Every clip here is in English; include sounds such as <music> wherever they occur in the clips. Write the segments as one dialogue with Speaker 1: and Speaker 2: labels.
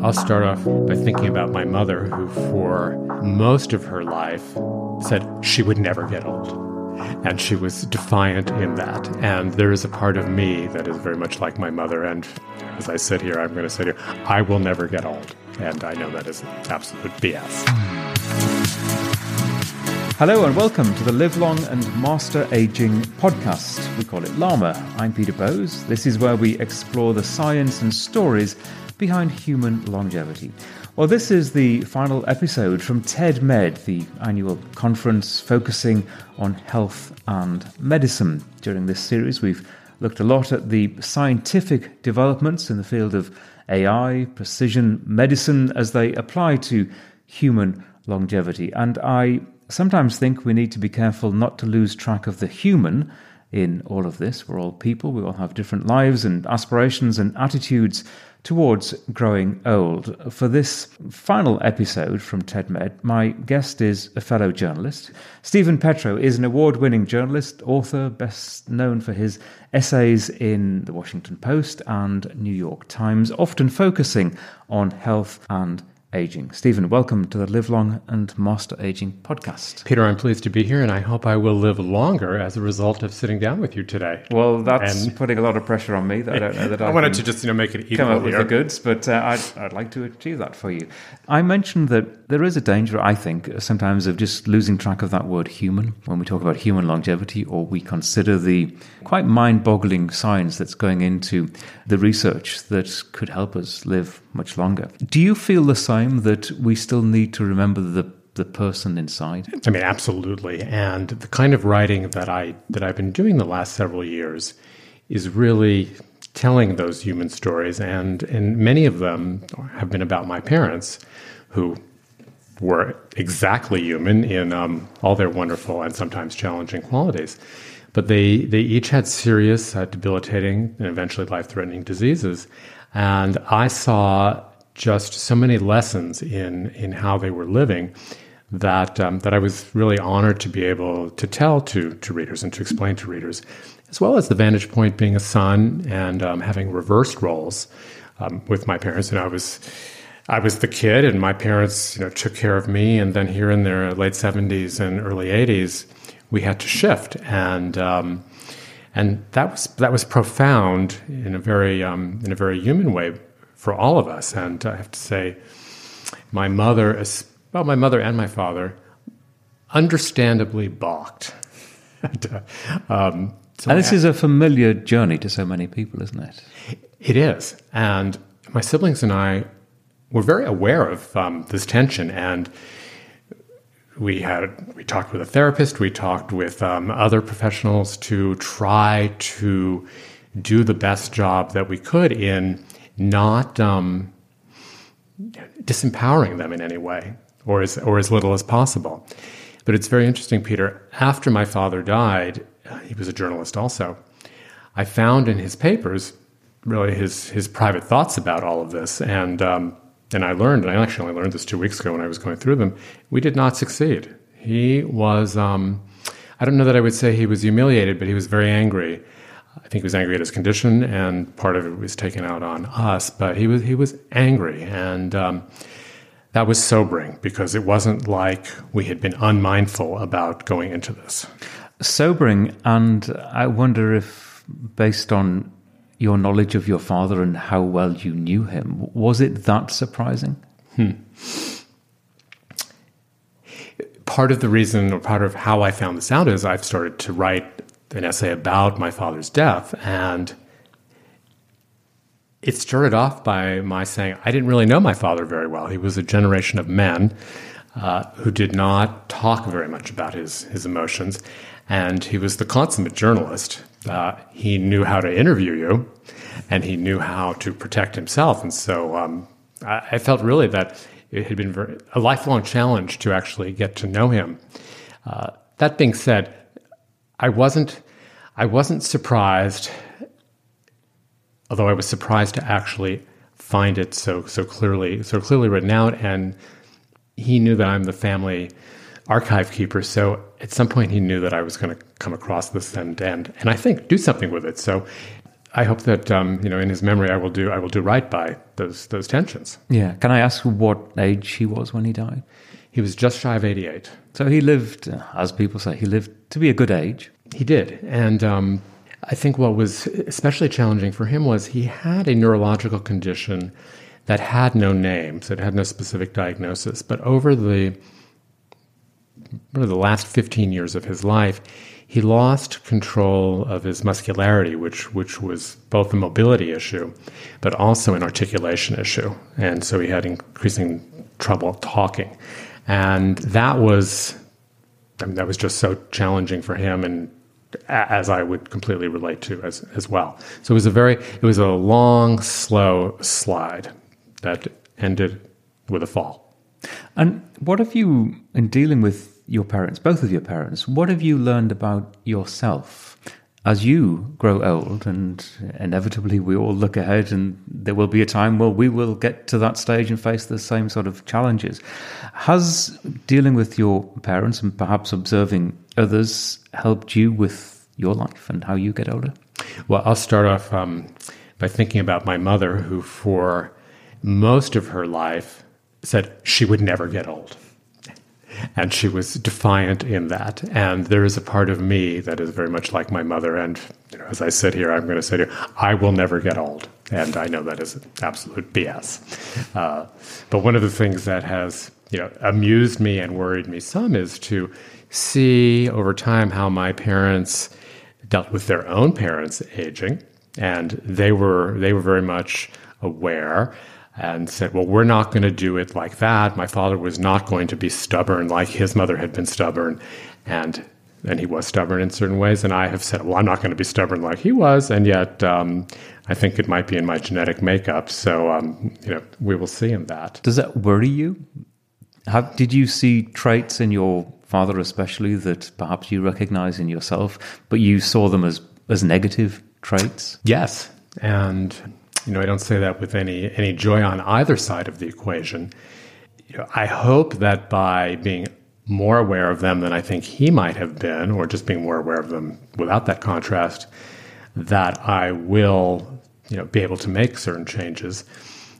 Speaker 1: I'll start off by thinking about my mother, who for most of her life said she would never get old. And she was defiant in that. And there is a part of me that is very much like my mother. And as I sit here, I'm going to say to you, I will never get old. And I know that is absolute BS.
Speaker 2: Hello and welcome to the Live Long and Master Aging podcast. We call it LLAMA. I'm Peter Bowes. This is where we explore the science and stories behind human longevity. Well, this is the final episode from TED Med, the annual conference focusing on health and medicine. During this series, we've looked a lot at the scientific developments in the field of AI, precision medicine, as they apply to human longevity. And I sometimes think we need to be careful not to lose track of the human in all of this. We're all people, we all have different lives and aspirations and attitudes towards growing old. For this final episode from TEDMed, my guest is a fellow journalist. Steven Petrow is an award winning journalist, author, best known for his essays in the Washington Post and New York Times, often focusing on health and aging. Steven, welcome to the Live Long and Master Aging podcast.
Speaker 1: Peter, I'm pleased to be here, and I hope I will live longer as a result of sitting down with you today.
Speaker 2: Well, that's and putting a lot of pressure on me. That I don't know that <laughs> I,
Speaker 1: I wanted to just you know make it
Speaker 2: come up
Speaker 1: with
Speaker 2: the goods, but uh, I'd, I'd like to achieve that for you. I mentioned that there is a danger, I think, sometimes of just losing track of that word human when we talk about human longevity, or we consider the quite mind-boggling science that's going into the research that could help us live much longer. Do you feel the same that we still need to remember the the person inside?
Speaker 1: I mean, absolutely. And the kind of writing that I that I've been doing the last several years is really telling those human stories, and and many of them have been about my parents, who were exactly human in um, all their wonderful and sometimes challenging qualities. But they, they each had serious, uh, debilitating, and eventually life threatening diseases. And I saw just so many lessons in, in how they were living that, um, that I was really honored to be able to tell to, to readers and to explain to readers, as well as the vantage point being a son and um, having reversed roles um, with my parents. And I was, I was the kid, and my parents, you know, took care of me. And then here in their late seventies and early eighties, we had to shift, and um, and that was that was profound in a very um, in a very human way for all of us. And I have to say, my mother, well, my mother and my father, understandably balked. <laughs>
Speaker 2: and, uh, um, so and this I, is a familiar journey to so many people, isn't it?
Speaker 1: It is, and my siblings and I were very aware of um, this tension and we had we talked with a therapist, we talked with um, other professionals to try to do the best job that we could in not um, disempowering them in any way, or as or as little as possible. But it's very interesting, Peter. After my father died, he was a journalist also. I found in his papers really his his private thoughts about all of this, and um, and I learned, and I actually only learned this two weeks ago when I was going through them, we did not succeed. He was, um, I don't know that I would say he was humiliated, but he was very angry. I think he was angry at his condition, and part of it was taken out on us. But he was he was angry, and um, that was sobering because it wasn't like we had been unmindful about going into this.
Speaker 2: Sobering, and I wonder if, based on your knowledge of your father and how well you knew him. Was it that surprising?
Speaker 1: Hmm. Part of the reason, or part of how I found this out, is I've started to write an essay about my father's death. And it started off by my saying, I didn't really know my father very well. He was a generation of men uh, who did not talk very much about his, his emotions. And he was the consummate journalist. Uh, he knew how to interview you, and he knew how to protect himself. And so um, I, I, felt really that it had been very, a lifelong challenge to actually get to know him. Uh, that being said, I wasn't I wasn't surprised, although I was surprised to actually find it so so clearly so clearly written out. And he knew that I'm the family archive keeper, so at some point he knew that I was going to come across this and and and I think do something with it. So I hope that um, you know in his memory I will do I will do right by those those tensions.
Speaker 2: Yeah. Can I ask what age he was when he died?
Speaker 1: He was just shy of 88.
Speaker 2: So he lived, uh, as people say, he lived to be a good age.
Speaker 1: He did. And um, I think what was especially challenging for him was he had a neurological condition that had no name, so it had no specific diagnosis. But over the, over the last 15 years of his life, he lost control of his muscularity, which, which was both a mobility issue, but also an articulation issue. And so he had increasing trouble talking. And that was, I mean, that was just so challenging for him and as I would completely relate to as, as well. So it was a very, it was a long, slow slide that ended with a fall.
Speaker 2: And what have you, in dealing with your parents, both of your parents, what have you learned about yourself as you grow old? And inevitably, we all look ahead, and there will be a time where we will get to that stage and face the same sort of challenges. Has dealing with your parents and perhaps observing others helped you with your life and how you get older?
Speaker 1: Well, I'll start off um, by thinking about my mother, who for most of her life said she would never get old. And she was defiant in that. And there is a part of me that is very much like my mother. And you know, as I sit here, I'm going to say to you, I will never get old. And I know that is absolute BS. Uh, but one of the things that has you know amused me and worried me some is to see over time how my parents dealt with their own parents aging, and they were they were very much aware and said, "Well, we're not going to do it like that." My father was not going to be stubborn like his mother had been stubborn, and and he was stubborn in certain ways. And I have said, "Well, I'm not going to be stubborn like he was," and yet um, I think it might be in my genetic makeup. So um, you know, we will see in that.
Speaker 2: Does that worry you? Have, did you see traits in your father, especially, that perhaps you recognize in yourself, but you saw them as, as negative traits?
Speaker 1: Yes. And, you know, I don't say that with any, any joy on either side of the equation. You know, I hope that by being more aware of them than I think he might have been, or just being more aware of them without that contrast, that I will, you know, be able to make certain changes.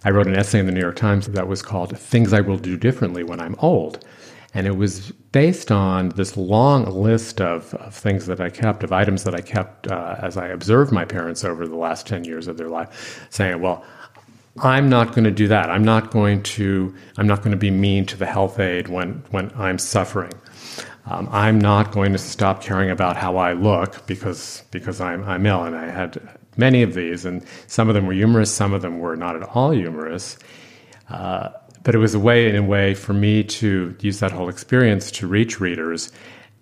Speaker 1: I wrote an essay in the New York Times that was called Things I Will Do Differently When I'm Old. And it was based on this long list of, of things that I kept, of items that I kept uh, as I observed my parents over the last 10 years of their life, saying, well, I'm not going to do that. I'm not going to, I'm not going to be mean to the health aide when, when I'm suffering. Um, I'm not going to stop caring about how I look because, because I'm, I'm ill. And I had many of these, and some of them were humorous, some of them were not at all humorous. Uh, but it was a way, in a way, for me to use that whole experience to reach readers.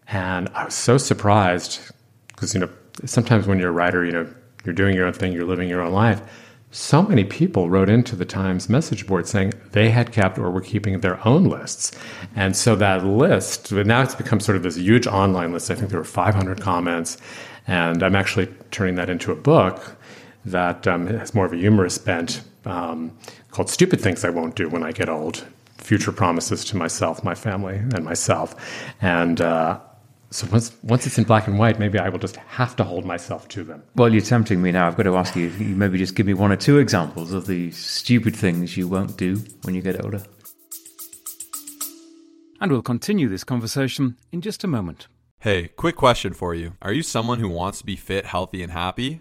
Speaker 1: And I was so surprised because, you know, sometimes when you're a writer, you know, you're doing your own thing, you're living your own life. So many people wrote into the Times message board saying they had kept or were keeping their own lists. And so that list, now it's become sort of this huge online list. I think there were 500 comments. And I'm actually turning that into a book that um, has more of a humorous bent um, called Stupid Things I Won't Do When I Get Old Future Promises to Myself, My Family, and Myself. And uh, so once, once it's in black and white, maybe I will just have to hold myself to them.
Speaker 2: Well, you're tempting me now. I've got to ask you, you maybe just give me one or two examples of the stupid things you won't do when you get older. And we'll continue this conversation in just a moment.
Speaker 3: Hey, quick question for you. Are you someone who wants to be fit, healthy, and happy?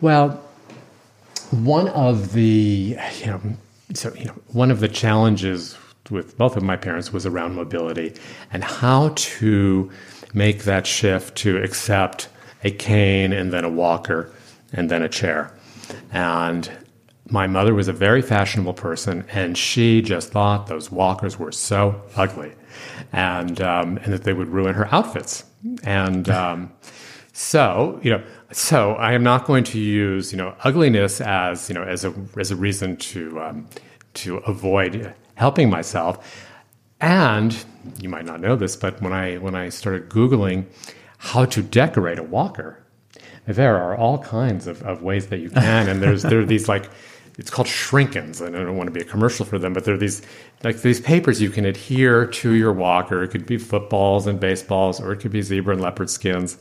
Speaker 1: Well, one of the you know so you know one of the challenges with both of my parents was around mobility and how to make that shift to accept a cane and then a walker and then a chair. And my mother was a very fashionable person, and she just thought those walkers were so ugly, and um, and that they would ruin her outfits. And um, so, you know, so I am not going to use you know ugliness as you know as a as a reason to um, to avoid helping myself. And you might not know this, but when I when I started googling how to decorate a walker, there are all kinds of, of ways that you can, and there's there are these like it's called shrinkins and i don't want to be a commercial for them but there are these like these papers you can adhere to your walker it could be footballs and baseballs or it could be zebra and leopard skins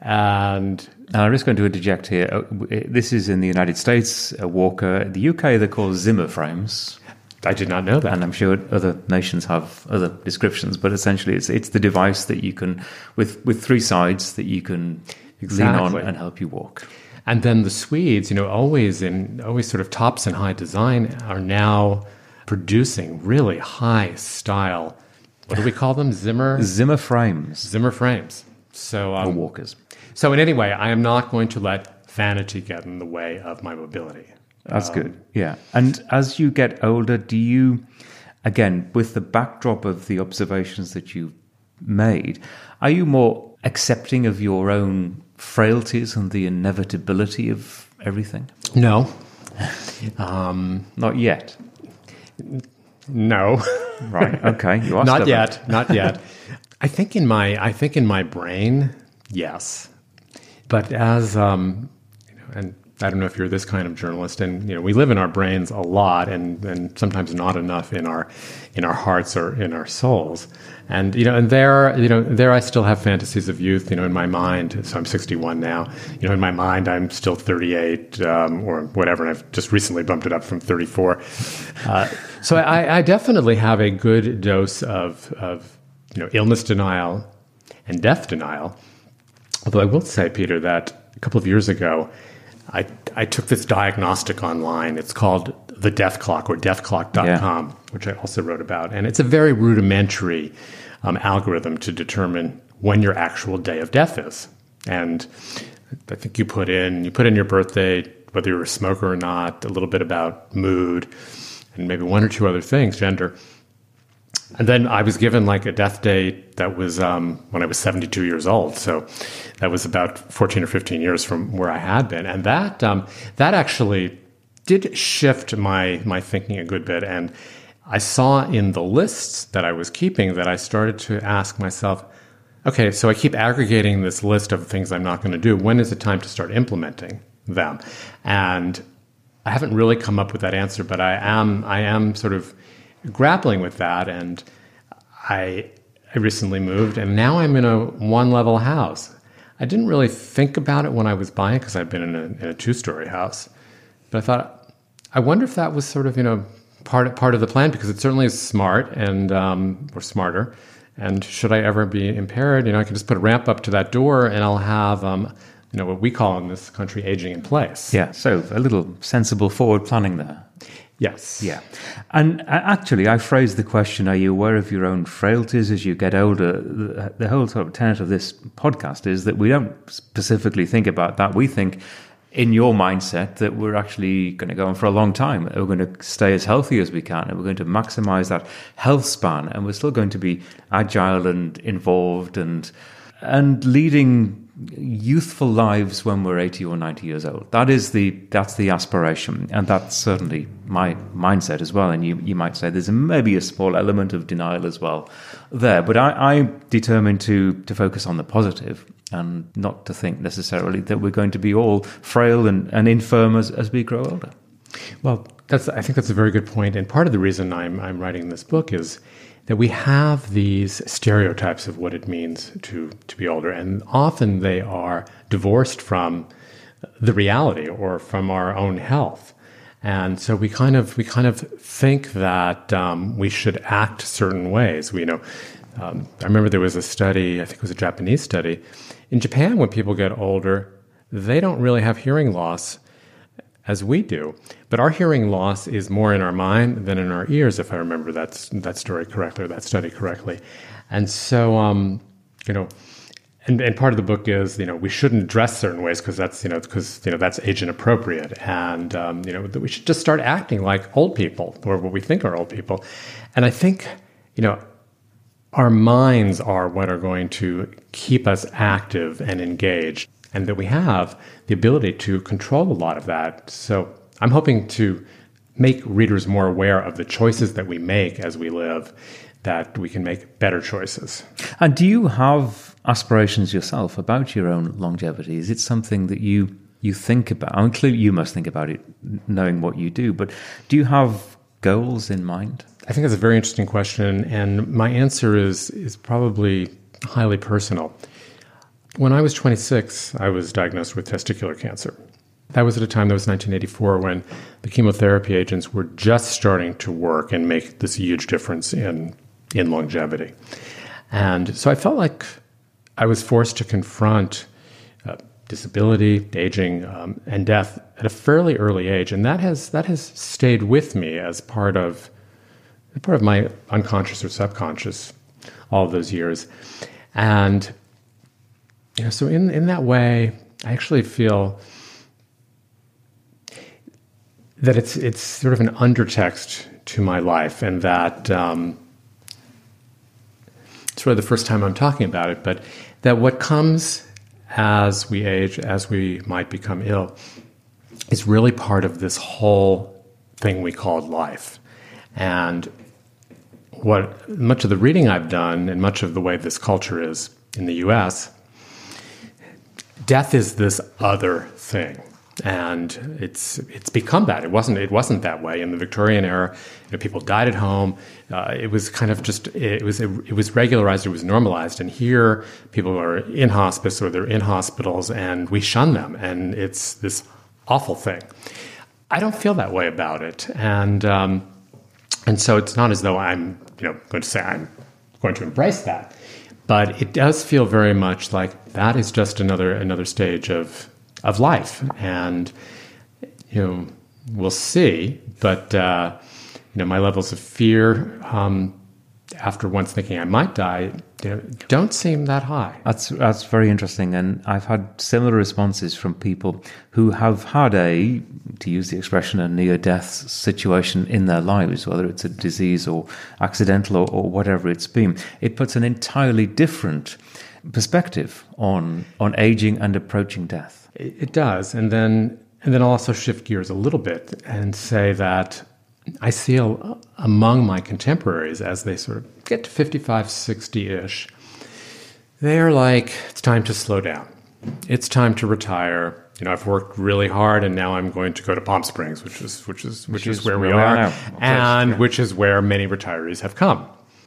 Speaker 1: and
Speaker 2: and I'm just going to interject here. Uh, This is in the United States, a walker. In the UK, they're called Zimmer frames.
Speaker 1: i did not know that
Speaker 2: And I'm sure other nations have other descriptions, but essentially it's it's the device that you can with with three sides that you can lean on and help you walk.
Speaker 1: and then the swedes you know always in always sort of tops and high design are now producing really high style what do we call them zimmer
Speaker 2: Zimmer frames
Speaker 1: zimmer frames so
Speaker 2: for
Speaker 1: um,
Speaker 2: walkers.
Speaker 1: so in any way i am not going to let vanity get in the way of my mobility
Speaker 2: That's good. Yeah. And as you get older, do you, again, with the backdrop of the observations that you've made, are you more accepting of your own frailties and the inevitability of everything?
Speaker 1: no <laughs>
Speaker 2: Not yet.
Speaker 1: No
Speaker 2: Right. Okay. You are <laughs>
Speaker 1: not
Speaker 2: stubborn.
Speaker 1: yet not yet i think in my i think in my brain yes but as um you know and i don't know if you're this kind of journalist and you know we live in our brains a lot and and sometimes not enough in our in our hearts or in our souls. And you know and there you know there i still have fantasies of youth you know in my mind. So i'm 61 now. You know in my mind i'm still 38 um, or whatever and i've just recently bumped it up from 34 uh, so I, I definitely have a good dose of of you know illness denial and death denial. Although I will say, Peter, that a couple of years ago, I, I took this diagnostic online. It's called the Death Clock or deathclock.com, which I also wrote about. And it's a very rudimentary um, algorithm to determine when your actual day of death is. And I think you put in you put in your birthday, whether you're a smoker or not, a little bit about mood, and maybe one or two other things, gender. And then I was given like a death date that was um, when I was 72 years old. So that was about 14 or 15 years from where I had been. And that, um, that actually did shift my, my thinking a good bit. And I saw in the lists that I was keeping that I started to ask myself, okay, so I keep aggregating this list of things I'm not going to do. When is it time to start implementing them? And I haven't really come up with that answer, but I am I am sort of grappling with that. And I I recently moved, and now I'm in a one level house. I didn't really think about it when I was buying because I've been in a, in a two story house, but I thought I wonder if that was sort of you know part part of the plan because it certainly is smart and um, or smarter. And should I ever be impaired, you know, I can just put a ramp up to that door, and I'll have um, you know what we call in this country aging in place.
Speaker 2: Yeah. So a little sensible forward planning there.
Speaker 1: Yes.
Speaker 2: Yeah. And uh, actually, I phrased the question Are you aware of your own frailties as you get older? The, the whole sort of tenet of this podcast is that we don't specifically think about that. We think in your mindset that we're actually going to go on for a long time. We're going to stay as healthy as we can and we're going to maximize that health span and we're still going to be agile and involved and and leading youthful lives when we're 80 or 90 years old. That is the that's the aspiration and that's certainly my mindset as well and you you might say there's maybe a small element of denial as well there but i i'm determined to to focus on the positive and not to think necessarily that we're going to be all frail and, and infirm as, as we grow older.
Speaker 1: Well, that's I think that's a very good point, and part of the reason I'm I'm writing this book is that we have these stereotypes of what it means to to be older, and often they are divorced from the reality or from our own health. And so we kind of we kind of think that um, we should act certain ways. We you know, um, I remember there was a study, I think it was a Japanese study, in Japan when people get older, they don't really have hearing loss as we do. But our hearing loss is more in our mind than in our ears, if I remember that that story correctly or that study correctly. And so, um, you know, and, and part of the book is you know we shouldn't dress certain ways because that's you know because you know that's age inappropriate and um, you know we should just start acting like old people or what we think are old people and i think you know our minds are what are going to keep us active and engaged and that we have the ability to control a lot of that so i'm hoping to make readers more aware of the choices that we make as we live that we can make better choices
Speaker 2: and do you have aspirations yourself about your own longevity? Is it something that you you think about? I mean, clearly you must think about it, knowing what you do. But do you have goals in mind?
Speaker 1: I think that's a very interesting question, and my answer is is probably highly personal. When I was 26, I was diagnosed with testicular cancer. That was at a time that was 1984 when the chemotherapy agents were just starting to work and make this huge difference in in longevity. And so I felt like I was forced to confront uh, disability, aging, um, and death at a fairly early age, and that has that has stayed with me as part of part of my unconscious or subconscious all of those years, and know, so in in that way, I actually feel that it's it's sort of an undertext to my life, and that. Um, it's really the first time I'm talking about it, but that what comes as we age, as we might become ill, is really part of this whole thing we call life. And what much of the reading I've done and much of the way this culture is in the US, death is this other thing and it's it's become that. It wasn't it wasn't that way in the Victorian era. You know, people died at home. Uh, it was kind of just it was it was regularized. It was normalized. And here, people are in hospice or they're in hospitals, and we shun them, and it's this awful thing. I don't feel that way about it, and um, and so it's not as though I'm you know going to say I'm going to embrace that, but it does feel very much like that is just another another stage of of life. And, you know, we'll see. But, uh, you know, my levels of fear um, after once thinking I might die you know, don't seem that high.
Speaker 2: That's that's very interesting, and I've had similar responses from people who have had a, to use the expression, a near-death situation in their lives, whether it's a disease or accidental or, or whatever it's been. It puts an entirely different perspective on on aging and approaching death.
Speaker 1: It does, and then and then I'll also shift gears a little bit and say that I see among my contemporaries as they sort of get to 55, 60 ish, they're like, it's time to slow down. It's time to retire. You know, I've worked really hard, and now I'm going to go to Palm Springs, which is which is which, which is, is, where we are, are and yeah. which is where many retirees have come.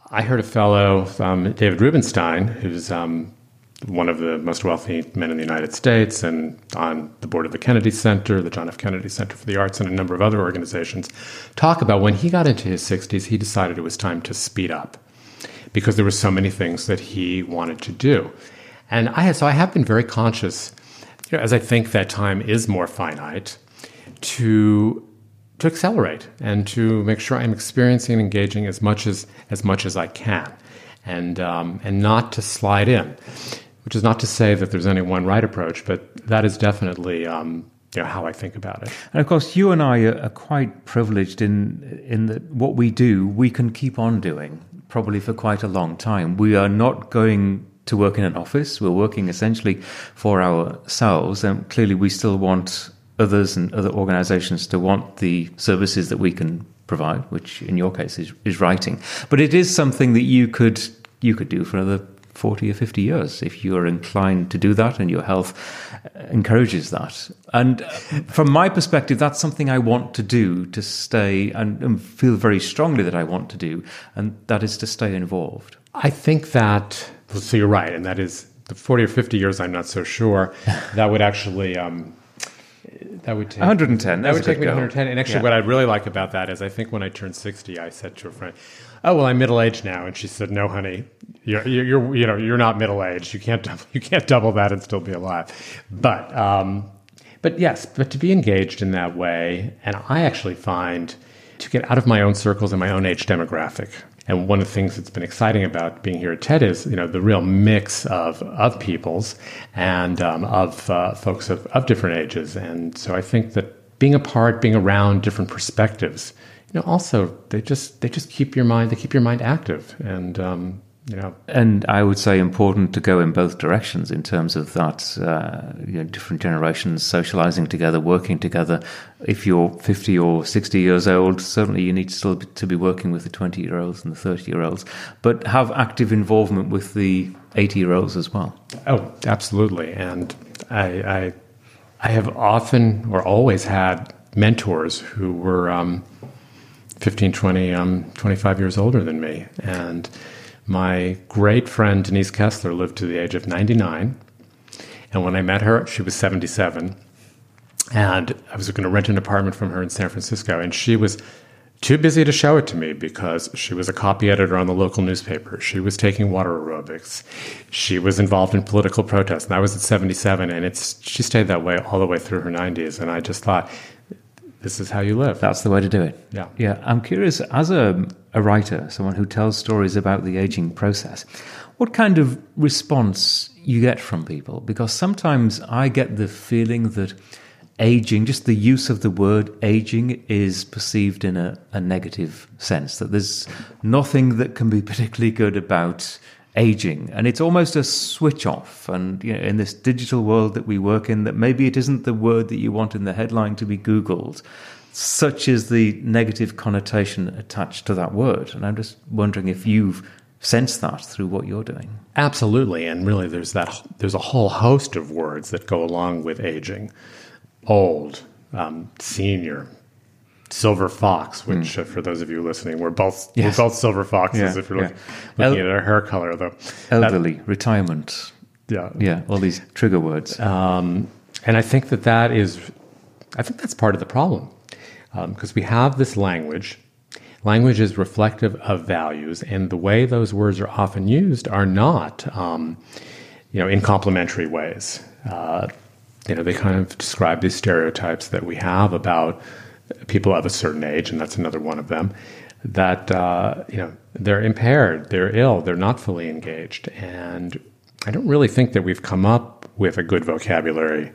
Speaker 1: I heard a fellow, um, David Rubenstein, who's um, one of the most wealthy men in the United States and on the board of the Kennedy Center, the John F. Kennedy Center for the Arts, and a number of other organizations, talk about when he got into his 60s, he decided it was time to speed up because there were so many things that he wanted to do. And I so I have been very conscious, you know, as I think that time is more finite, to to accelerate and to make sure I'm experiencing and engaging as much as as much as I can, and um, and not to slide in which is not to say that there's any one right approach, but that is definitely um, you know, how I think about it.
Speaker 2: And of course, you and I are, quite privileged in in that what we do, we can keep on doing probably for quite a long time. We are not going to work in an office. We're working essentially for ourselves, and clearly, we still want others and other organisations to want the services that we can provide, which in your case is, is writing. But it is something that you could you could do for another 40 or 50 years if you're inclined to do that and your health encourages that. And from my perspective, that's something I want to do to stay and, and feel very strongly that I want to do, and that is to stay involved.
Speaker 1: I think that, so you're right, and that is the 40 or 50 years, I'm not so sure. <laughs> That would actually. Um,
Speaker 2: that would take 110.
Speaker 1: That would take me to 110. And actually, yeah. what I really like about that is, I think when I turned 60, I said to a friend, "Oh well, I'm middle aged now," and she said, "No, honey, you're, you're you know you're not middle aged. You can't <laughs> you can't double that and still be alive." But um, but yes, but to be engaged in that way, and I actually find to get out of my own circles and my own age demographic And one of the things that's been exciting about being here at TED is, you know, the real mix of of peoples and um, of uh, folks of, of different ages. And so I think that being apart, being around different perspectives, you know, also they just they just keep your mind they keep your mind active and um, you know.
Speaker 2: And I would say important to go in both directions in terms of that, uh, you know, different generations socializing together, working together. If you're 50 or 60 years old, certainly you need still to be working with the 20 year olds and the 30 year olds, but have active involvement with the 80 year olds as well.
Speaker 1: Oh, absolutely. And I, I, I have often or always had mentors who were um, 15, 20, um, 25 years older than me. And my great friend Denise Kessler lived to the age of 99. And when I met her, she was 77. And I was going to rent an apartment from her in San Francisco. And she was too busy to show it to me because she was a copy editor on the local newspaper. She was taking water aerobics. She was involved in political protests. And I was at 77. And it's, she stayed that way all the way through her 90s. And I just thought, this is how you live.
Speaker 2: That's the way to do it.
Speaker 1: Yeah.
Speaker 2: Yeah. I'm curious, as a, a writer, someone who tells stories about the aging process, what kind of response you get from people? Because sometimes I get the feeling that aging, just the use of the word aging, is perceived in a, a negative sense, that there's nothing that can be <laughs> particularly good about aging and it's almost a switch off and you know in this digital world that we work in that maybe it isn't the word that you want in the headline to be googled such is the negative connotation attached to that word. And i'm just wondering if you've sensed that through what you're doing.
Speaker 1: Absolutely and really there's that there's a whole host of words that go along with aging. Old um, senior silver fox, which mm. uh, for those of you listening, we're both yes. we're both silver foxes yeah, if you're yeah. looking El- at our hair color, though.
Speaker 2: Elderly, that, retirement,
Speaker 1: yeah,
Speaker 2: yeah, all these trigger words. Um,
Speaker 1: and I think that that is, I think that's part of the problem, because um, we have this language. Language is reflective of values, and the way those words are often used are not, um, you know, in complementary ways. Uh, you know, they kind of describe these stereotypes that we have about people of a certain age, and that's another one of them, that uh, you know they're impaired, they're ill, they're not fully engaged, and I don't really think that we've come up with a good vocabulary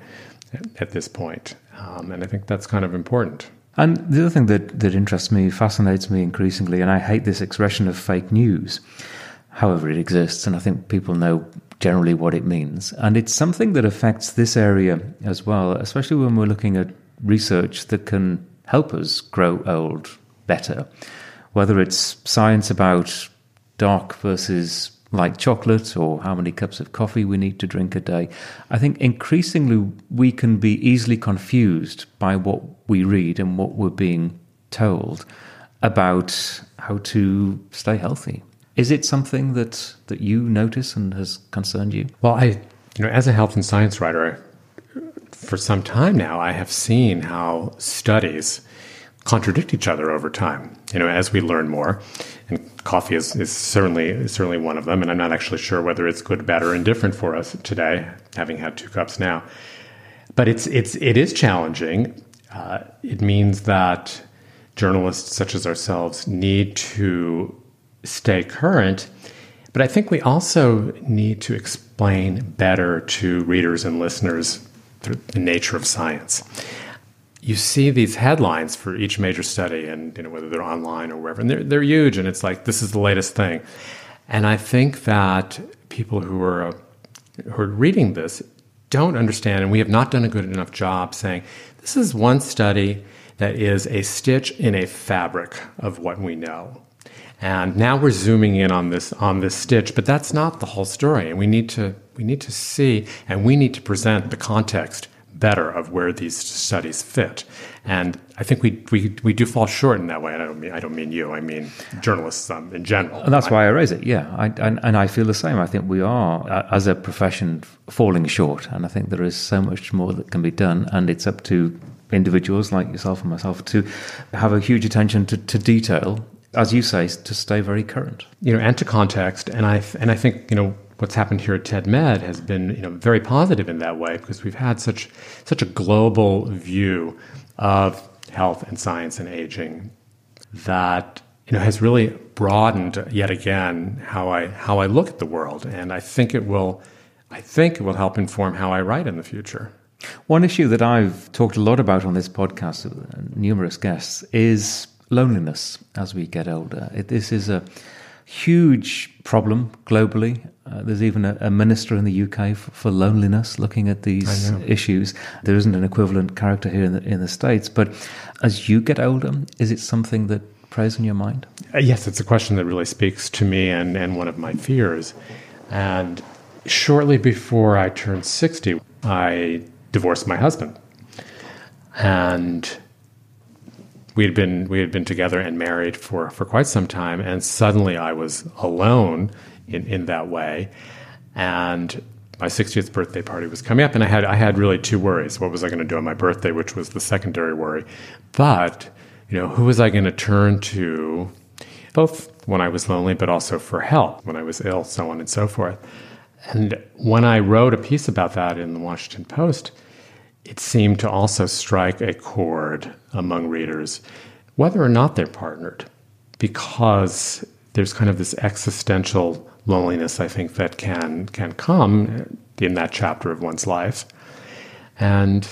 Speaker 1: at, this point, um, and I think that's kind of important.
Speaker 2: And the other thing that, that interests me, fascinates me increasingly, and I hate this expression of fake news. However, it exists, and I think people know generally what it means. And it's something that affects this area as well, especially when we're looking at research that can help us grow old better. Whether it's science about dark versus light chocolate or how many cups of coffee we need to drink a day, I think increasingly we can be easily confused by what we read and what we're being told about how to stay healthy. Is it something that, that you notice and has concerned you?
Speaker 1: Well, I, you know, as a health and science writer, for some time now, I have seen how studies contradict each other over time. You know, as we learn more, and coffee is, is certainly is certainly one of them. And I'm not actually sure whether it's good, bad, or indifferent for us today, having had two cups now. But it's it's it is challenging. Uh, it means that journalists such as ourselves need to stay current. But I think we also need to explain better to readers and listeners the nature of science. You see these headlines for each major study, and you know whether they're online or wherever, and they're they're huge, and it's like this is the latest thing. And I think that people who are who are reading this don't understand, and we have not done a good enough job saying this is one study that is a stitch in a fabric of what we know. And now we're zooming in on this on this stitch, but that's not the whole story. And we need to we need to see and we need to present the context better of where these studies fit. And I think we, we, we do fall short in that way. And I don't mean, I don't mean you, I mean journalists um, in general.
Speaker 2: And that's why I raise it, yeah. I, and, and I feel the same. I think we are, uh, as a profession, falling short. And I think there is so much more that can be done. And it's up to individuals like yourself and myself to have a huge attention to, to detail as you say, to stay very current.
Speaker 1: You know, and to context. And I and I think you know what's happened here at TED Med has been you know very positive in that way because we've had such such a global view of health and science and aging that you know, has really broadened yet again how I how I look at the world, and I think it will, I think it will help inform how I write in the future.
Speaker 2: One issue that I've talked a lot about on this podcast with numerous guests is loneliness as we get older. It, this is a huge problem globally. Uh, there's even a, a, minister in the UK for, for loneliness looking at these issues. There isn't an equivalent character here in the, in the States. But as you get older, is it something that preys on your mind?
Speaker 1: Uh, yes, it's a question that really speaks to me and, and one of my fears. And shortly before I turned 60, I divorced my husband. And we had been we had been together and married for for quite some time, and suddenly I was alone in in that way, and my 60th birthday party was coming up, and I had I had really two worries. What was I going to do on my birthday, which was the secondary worry, but you know who was I going to turn to, both when I was lonely, but also for help when I was ill, so on and so forth. And when I wrote a piece about that in the Washington Post, it seemed to also strike a chord among readers, whether or not they're partnered, because there's kind of this existential loneliness, I think, that can can come in that chapter of one's life. And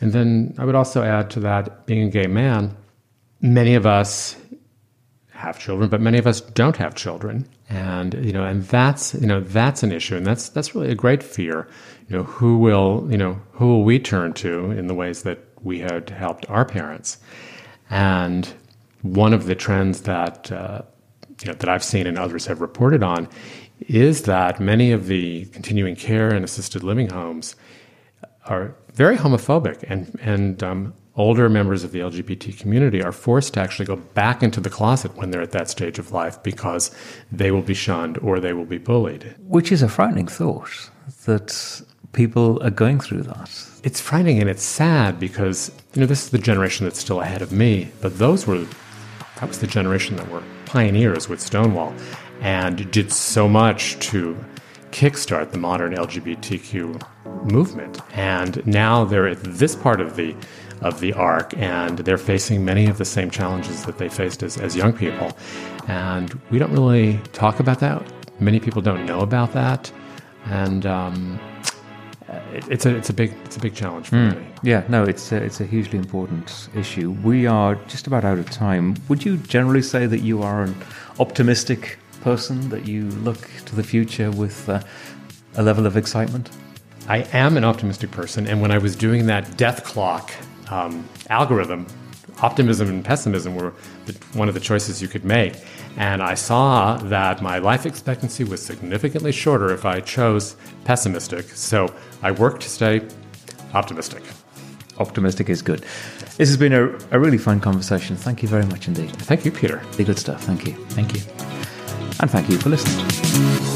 Speaker 1: and then I would also add to that, being a gay man, many of us have children, but many of us don't have children. And you know, and that's you know, that's an issue, and that's that's really a great fear you know, who will, you know, who will we turn to in the ways that we had helped our parents? And one of the trends that, uh, you know, that I've seen and others have reported on is that many of the continuing care and assisted living homes are very homophobic and, and um, older members of the LGBT community are forced to actually go back into the closet when they're at that stage of life because they will be shunned or they will be bullied.
Speaker 2: Which is a frightening thought that people are going through that.
Speaker 1: It's frightening and it's sad because, you know, this is the generation that's still ahead of me, but those were, that was the generation that were pioneers with Stonewall and did so much to kickstart the modern LGBTQ movement. And now they're at this part of the of the arc, and they're facing many of the same challenges that they faced as, as young people. And we don't really talk about that. Many people don't know about that. And um, it's a it's a big it's a big challenge for mm. me.
Speaker 2: Yeah, no, it's a, it's a hugely important issue. We are just about out of time. Would you generally say that you are an optimistic person? That you look to the future with uh, a level of excitement?
Speaker 1: I am an optimistic person, and when I was doing that death clock um, algorithm, optimism and pessimism were one of the choices you could make. And I saw that my life expectancy was significantly shorter if I chose pessimistic. So I worked to stay optimistic.
Speaker 2: Optimistic is good. This has been a, a really fun conversation. Thank you very much indeed.
Speaker 1: Thank you, Peter.
Speaker 2: Really good stuff. Thank you.
Speaker 1: Thank you.
Speaker 2: And thank you for listening.